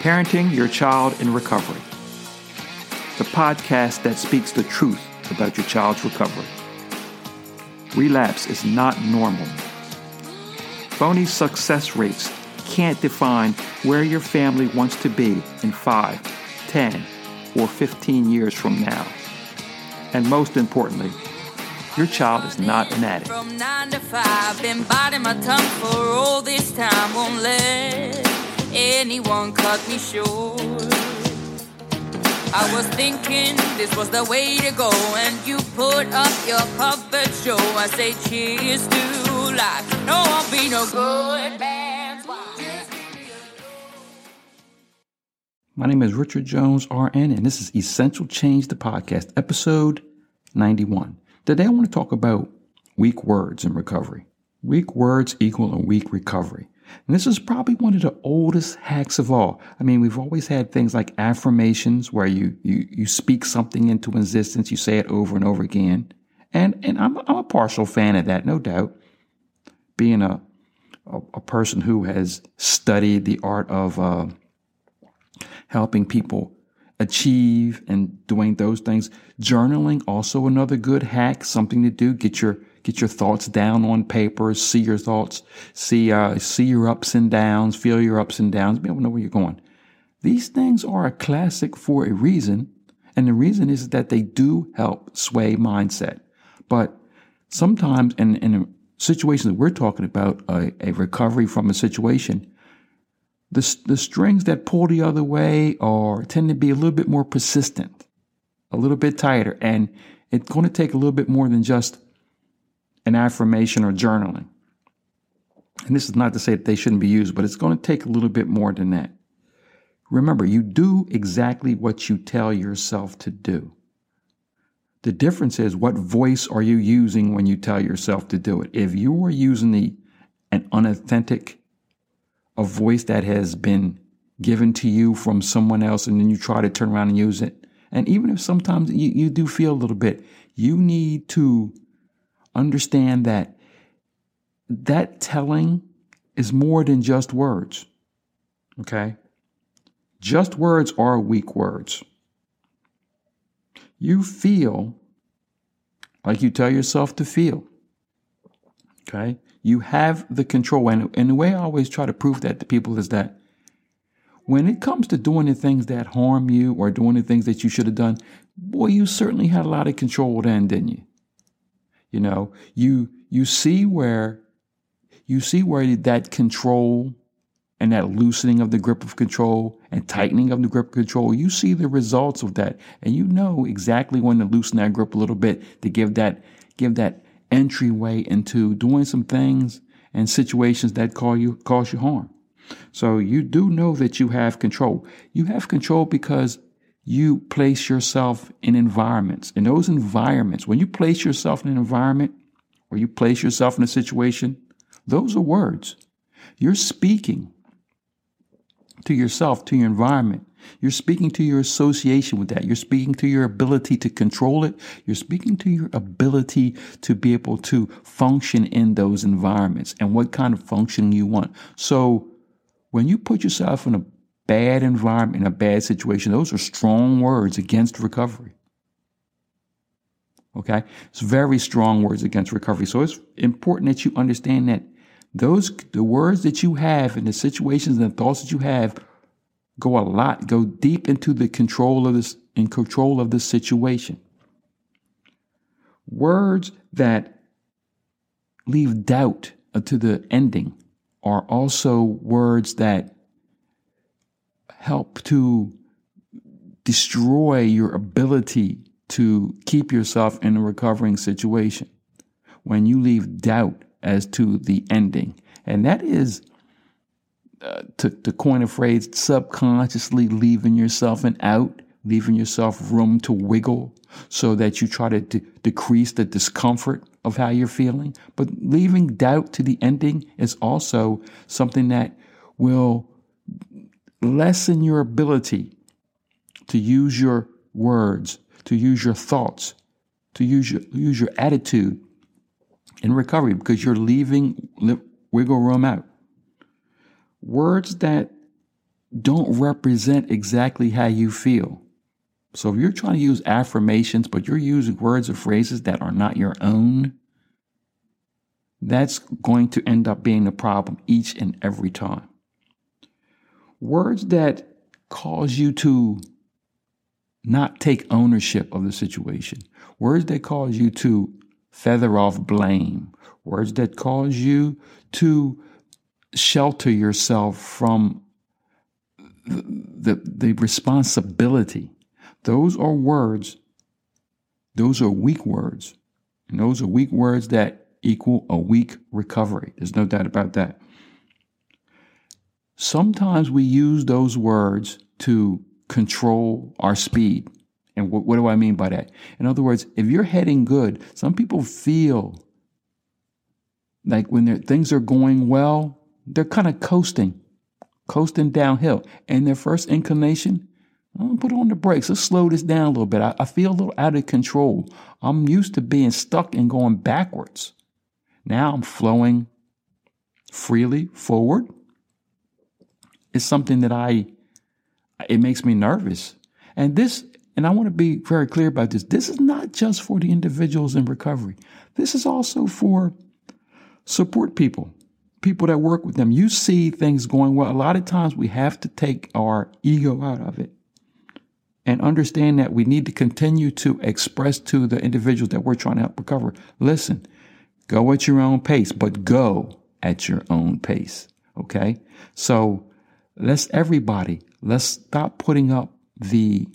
Parenting Your Child in Recovery, the podcast that speaks the truth about your child's recovery. Relapse is not normal. Phony success rates can't define where your family wants to be in 5, 10, or 15 years from now. And most importantly, your child is not an addict. From nine to five, been biting my tongue for all this time. Won't let anyone cut me short. I was thinking this was the way to go, and you put up your puppet show. I say cheers to life. No, I'll be no good My name is Richard Jones, RN, and this is Essential Change, the podcast, episode 91. Today, I want to talk about weak words in recovery. Weak words equal a weak recovery. And this is probably one of the oldest hacks of all. I mean, we've always had things like affirmations where you, you, you speak something into existence, you say it over and over again. And, and I'm, I'm a partial fan of that, no doubt. Being a, a, a person who has studied the art of uh, helping people achieve and doing those things. Journaling, also another good hack, something to do. Get your get your thoughts down on paper, see your thoughts, see uh, see your ups and downs, feel your ups and downs, be able to know where you're going. These things are a classic for a reason, and the reason is that they do help sway mindset. But sometimes in, in situations that we're talking about, a, a recovery from a situation, the, the strings that pull the other way are tend to be a little bit more persistent, a little bit tighter, and it's going to take a little bit more than just an affirmation or journaling. And this is not to say that they shouldn't be used, but it's going to take a little bit more than that. Remember, you do exactly what you tell yourself to do. The difference is what voice are you using when you tell yourself to do it? If you are using the an unauthentic a voice that has been given to you from someone else and then you try to turn around and use it. And even if sometimes you, you do feel a little bit, you need to understand that that telling is more than just words. Okay? Just words are weak words. You feel like you tell yourself to feel. Okay? You have the control. And, and the way I always try to prove that to people is that when it comes to doing the things that harm you or doing the things that you should have done, boy, you certainly had a lot of control then, didn't you? You know, you you see where you see where that control and that loosening of the grip of control and tightening of the grip of control, you see the results of that. And you know exactly when to loosen that grip a little bit to give that give that entryway into doing some things and situations that call you cause you harm. So you do know that you have control. You have control because you place yourself in environments. In those environments, when you place yourself in an environment or you place yourself in a situation, those are words. You're speaking to yourself, to your environment. You're speaking to your association with that. You're speaking to your ability to control it. You're speaking to your ability to be able to function in those environments and what kind of function you want. So when you put yourself in a bad environment, in a bad situation, those are strong words against recovery. Okay? It's very strong words against recovery. So it's important that you understand that those the words that you have and the situations and the thoughts that you have go a lot, go deep into the control of this, in control of the situation. Words that leave doubt to the ending are also words that help to destroy your ability to keep yourself in a recovering situation when you leave doubt as to the ending. And that is uh, to, to coin a phrase, subconsciously leaving yourself an out, leaving yourself room to wiggle so that you try to de- decrease the discomfort of how you're feeling. But leaving doubt to the ending is also something that will lessen your ability to use your words, to use your thoughts, to use your, use your attitude in recovery because you're leaving wiggle room out. Words that don't represent exactly how you feel. So if you're trying to use affirmations, but you're using words or phrases that are not your own, that's going to end up being a problem each and every time. Words that cause you to not take ownership of the situation, words that cause you to feather off blame, words that cause you to shelter yourself from the, the, the responsibility. Those are words, those are weak words. And those are weak words that equal a weak recovery. There's no doubt about that. Sometimes we use those words to control our speed. And what, what do I mean by that? In other words, if you're heading good, some people feel like when things are going well, they're kind of coasting, coasting downhill. And their first inclination, gonna put on the brakes. Let's slow this down a little bit. I, I feel a little out of control. I'm used to being stuck and going backwards. Now I'm flowing freely forward. It's something that I, it makes me nervous. And this, and I want to be very clear about this. This is not just for the individuals in recovery. This is also for support people, people that work with them. You see things going well. A lot of times we have to take our ego out of it and understand that we need to continue to express to the individuals that we're trying to help recover. Listen, Go at your own pace, but go at your own pace. Okay. So let's everybody, let's stop putting up the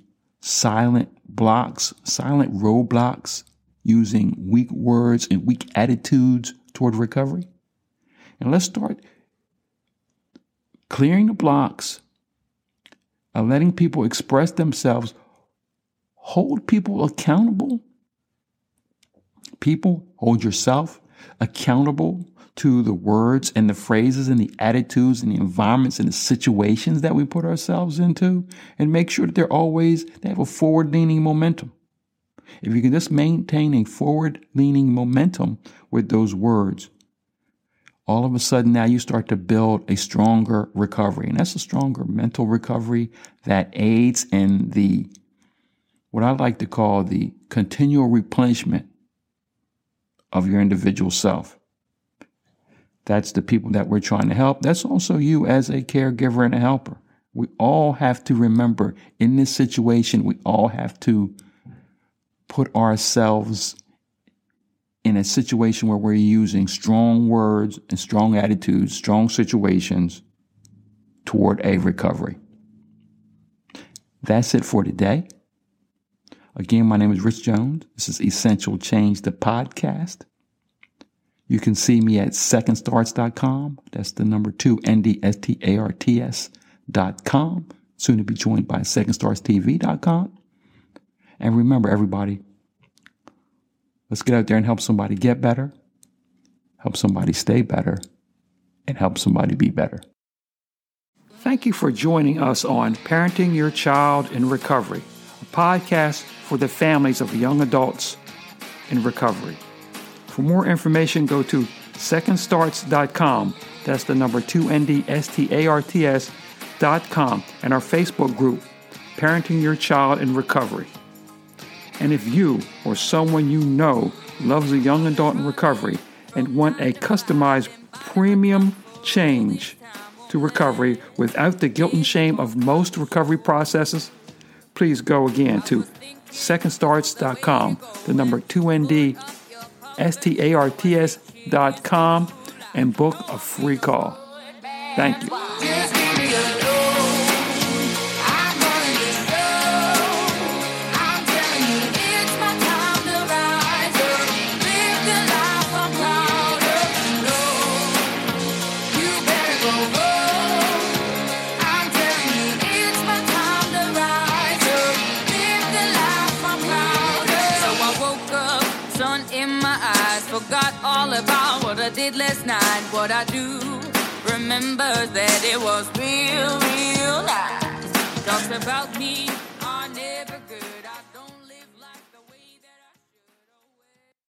silent blocks, silent roadblocks using weak words and weak attitudes toward recovery. And let's start clearing the blocks and letting people express themselves, hold people accountable. People, hold yourself accountable to the words and the phrases and the attitudes and the environments and the situations that we put ourselves into and make sure that they're always, they have a forward leaning momentum. If you can just maintain a forward leaning momentum with those words, all of a sudden now you start to build a stronger recovery. And that's a stronger mental recovery that aids in the, what I like to call the continual replenishment of your individual self. That's the people that we're trying to help. That's also you as a caregiver and a helper. We all have to remember in this situation, we all have to put ourselves in a situation where we're using strong words and strong attitudes, strong situations toward a recovery. That's it for today. Again, my name is Rich Jones. This is Essential Change, the podcast. You can see me at secondstarts.com. That's the number two, N-D-S-T-A-R-T-S dot com. Soon to be joined by secondstartstv.com. And remember, everybody, let's get out there and help somebody get better, help somebody stay better, and help somebody be better. Thank you for joining us on Parenting Your Child in Recovery, a podcast for the families of young adults in recovery. For more information, go to secondstarts.com. That's the number 2NDSTARTS.com and our Facebook group, Parenting Your Child in Recovery. And if you or someone you know loves a young adult in recovery and want a customized premium change to recovery without the guilt and shame of most recovery processes, please go again to secondstarts.com, the number 2ND, S-T-A-R-T-S.com, and book a free call. Thank you. Did last night, what I do. Remember that it was real, real nice. Talks about me.